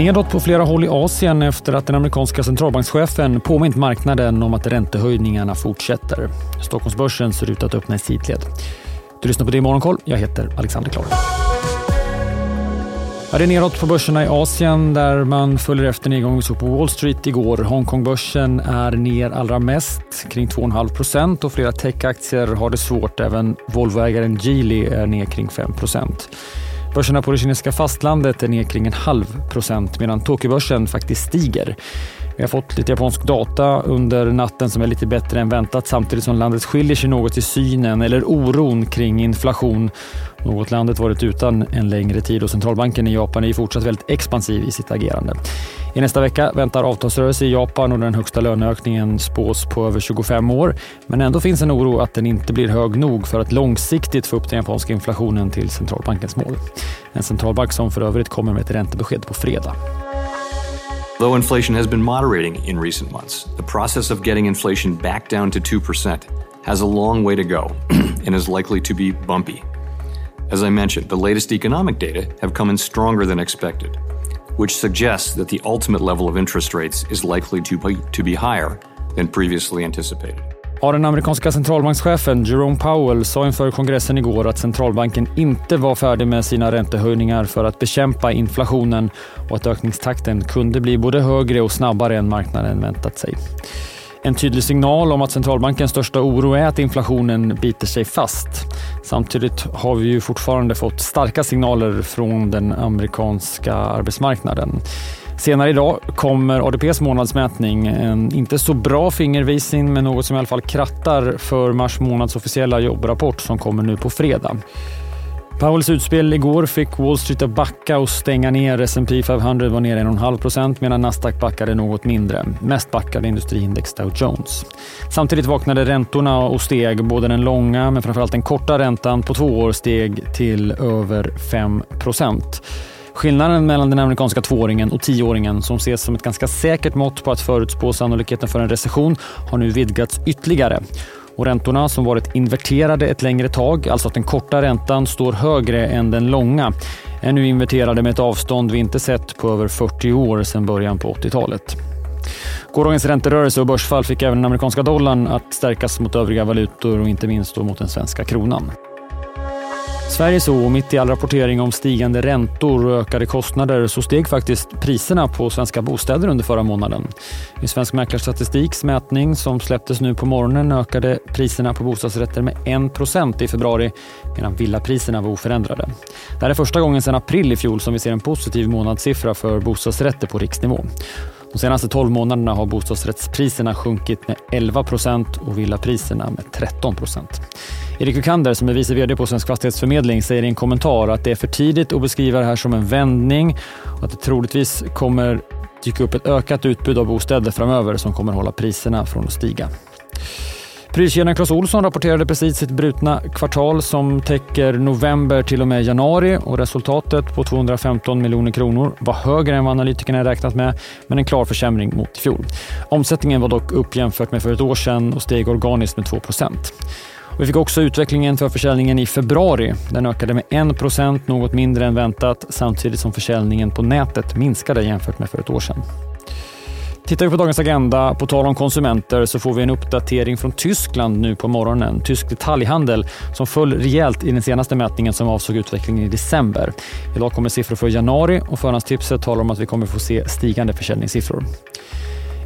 Nedåt på flera håll i Asien efter att den amerikanska centralbankschefen påmint marknaden om att räntehöjningarna fortsätter. Stockholmsbörsen ser ut att öppna i sidled. Du lyssnar på det i Morgonkoll. Jag heter Alexander Klar. Ja, det är neråt på börserna i Asien där man följer efter nedgången vi såg på Wall Street igår. Hongkongbörsen är ner allra mest, kring 2,5 procent och flera techaktier har det svårt. Även Volvoägaren Geely är ner kring 5 procent. Börserna på det kinesiska fastlandet är ner kring en halv procent medan Tokyobörsen faktiskt stiger. Vi har fått lite japansk data under natten som är lite bättre än väntat samtidigt som landet skiljer sig något i synen eller oron kring inflation. Något landet varit utan en längre tid och centralbanken i Japan är fortsatt väldigt expansiv i sitt agerande. I nästa vecka väntar avtalsrörelse i Japan och den högsta löneökningen spås på över 25 år. Men ändå finns en oro att den inte blir hög nog för att långsiktigt få upp den japanska inflationen till centralbankens mål. En centralbank som för övrigt kommer med ett räntebesked på fredag. Though inflation has been moderating in recent months, the process of getting inflation back down to 2% has a long way to go and is likely to be bumpy. As I mentioned, the latest economic data have come in stronger than expected, which suggests that the ultimate level of interest rates is likely to be, to be higher than previously anticipated. Ja, den amerikanska centralbankschefen Jerome Powell sa inför kongressen igår att centralbanken inte var färdig med sina räntehöjningar för att bekämpa inflationen och att ökningstakten kunde bli både högre och snabbare än marknaden väntat sig. En tydlig signal om att centralbankens största oro är att inflationen biter sig fast. Samtidigt har vi ju fortfarande fått starka signaler från den amerikanska arbetsmarknaden. Senare idag kommer ADPs månadsmätning. En inte så bra fingervisning men något som i alla fall krattar för mars månads officiella jobbrapport som kommer nu på fredag. Powells utspel igår fick Wall Street att backa och stänga ner. S&P 500 var ner 1,5 procent medan Nasdaq backade något mindre. Mest backade industriindex Dow Jones. Samtidigt vaknade räntorna och steg. Både den långa men framförallt den korta räntan på två år steg till över 5 procent. Skillnaden mellan den amerikanska tvååringen och tioåringen som ses som ett ganska säkert mått på att förutspå sannolikheten för en recession har nu vidgats ytterligare. Och räntorna som varit inverterade ett längre tag, alltså att den korta räntan står högre än den långa, är nu inverterade med ett avstånd vi inte sett på över 40 år sedan början på 80-talet. Gårdagens ränterörelse och börsfall fick även den amerikanska dollarn att stärkas mot övriga valutor och inte minst mot den svenska kronan. Sverige så, och mitt i all rapportering om stigande räntor och ökade kostnader så steg faktiskt priserna på svenska bostäder under förra månaden. I Svensk Mäklarstatistiks mätning som släpptes nu på morgonen ökade priserna på bostadsrätter med 1% i februari medan villapriserna var oförändrade. Det här är första gången sedan april i fjol som vi ser en positiv månadssiffra för bostadsrätter på riksnivå. De senaste 12 månaderna har bostadsrättspriserna sjunkit med 11 procent och villapriserna med 13 procent. Erik Wikander som är vice vd på Svensk Fastighetsförmedling säger i en kommentar att det är för tidigt att beskriva det här som en vändning och att det troligtvis kommer dyka upp ett ökat utbud av bostäder framöver som kommer hålla priserna från att stiga. Priskedjan Clas Olsson rapporterade precis sitt brutna kvartal som täcker november till och med januari och resultatet på 215 miljoner kronor var högre än vad analytikerna räknat med, men en klar försämring mot i fjol. Omsättningen var dock upp jämfört med för ett år sedan och steg organiskt med 2% vi fick också utvecklingen för försäljningen i februari. Den ökade med 1% något mindre än väntat, samtidigt som försäljningen på nätet minskade jämfört med för ett år sedan. Tittar vi på dagens agenda, på tal om konsumenter, så får vi en uppdatering från Tyskland nu på morgonen. Tysk detaljhandel som föll rejält i den senaste mätningen som avsåg utvecklingen i december. Idag kommer siffror för januari och förhandstipset talar om att vi kommer få se stigande försäljningssiffror.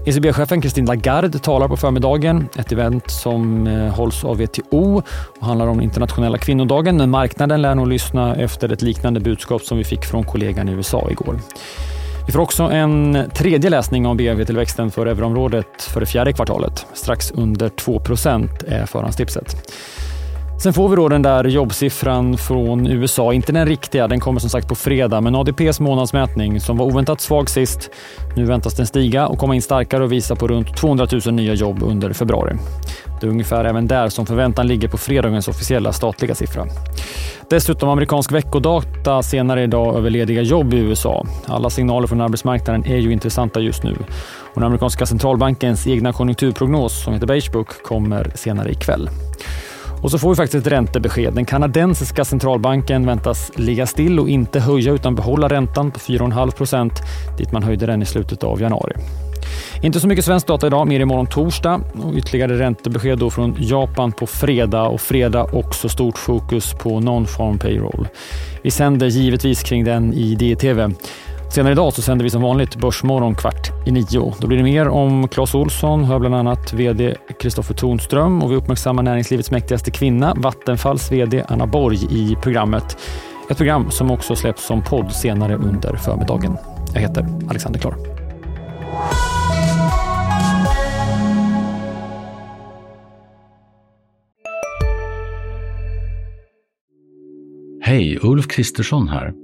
ECB-chefen Christine Lagarde talar på förmiddagen. Ett event som eh, hålls av WTO och handlar om internationella kvinnodagen. Men marknaden lär nog lyssna efter ett liknande budskap som vi fick från kollegan i USA igår. Vi får också en tredje läsning om BNP-tillväxten för euroområdet för det fjärde kvartalet. Strax under 2% är förhandstipset. Sen får vi då den där jobbsiffran från USA, inte den riktiga, den kommer som sagt på fredag, men ADPs månadsmätning som var oväntat svag sist. Nu väntas den stiga och komma in starkare och visa på runt 200 000 nya jobb under februari. Det är ungefär även där som förväntan ligger på fredagens officiella statliga siffra. Dessutom amerikansk veckodata senare idag över lediga jobb i USA. Alla signaler från arbetsmarknaden är ju intressanta just nu. Och den amerikanska centralbankens egna konjunkturprognos som heter Beige Book kommer senare ikväll. Och så får vi faktiskt ett räntebesked. Den kanadensiska centralbanken väntas ligga still och inte höja utan behålla räntan på 4,5 procent dit man höjde den i slutet av januari. Inte så mycket svensk data idag, mer imorgon torsdag och ytterligare räntebesked då från Japan på fredag och fredag också stort fokus på non-farm payroll. Vi sänder givetvis kring den i DTV. Senare idag så sänder vi som vanligt Börsmorgon kvart i nio. Då blir det mer om Clas Olsson, hör bland annat VD Kristoffer Tonström och vi uppmärksammar näringslivets mäktigaste kvinna, Vattenfalls VD Anna Borg i programmet. Ett program som också släpps som podd senare under förmiddagen. Jag heter Alexander Klar. Hej, Ulf Kristersson här.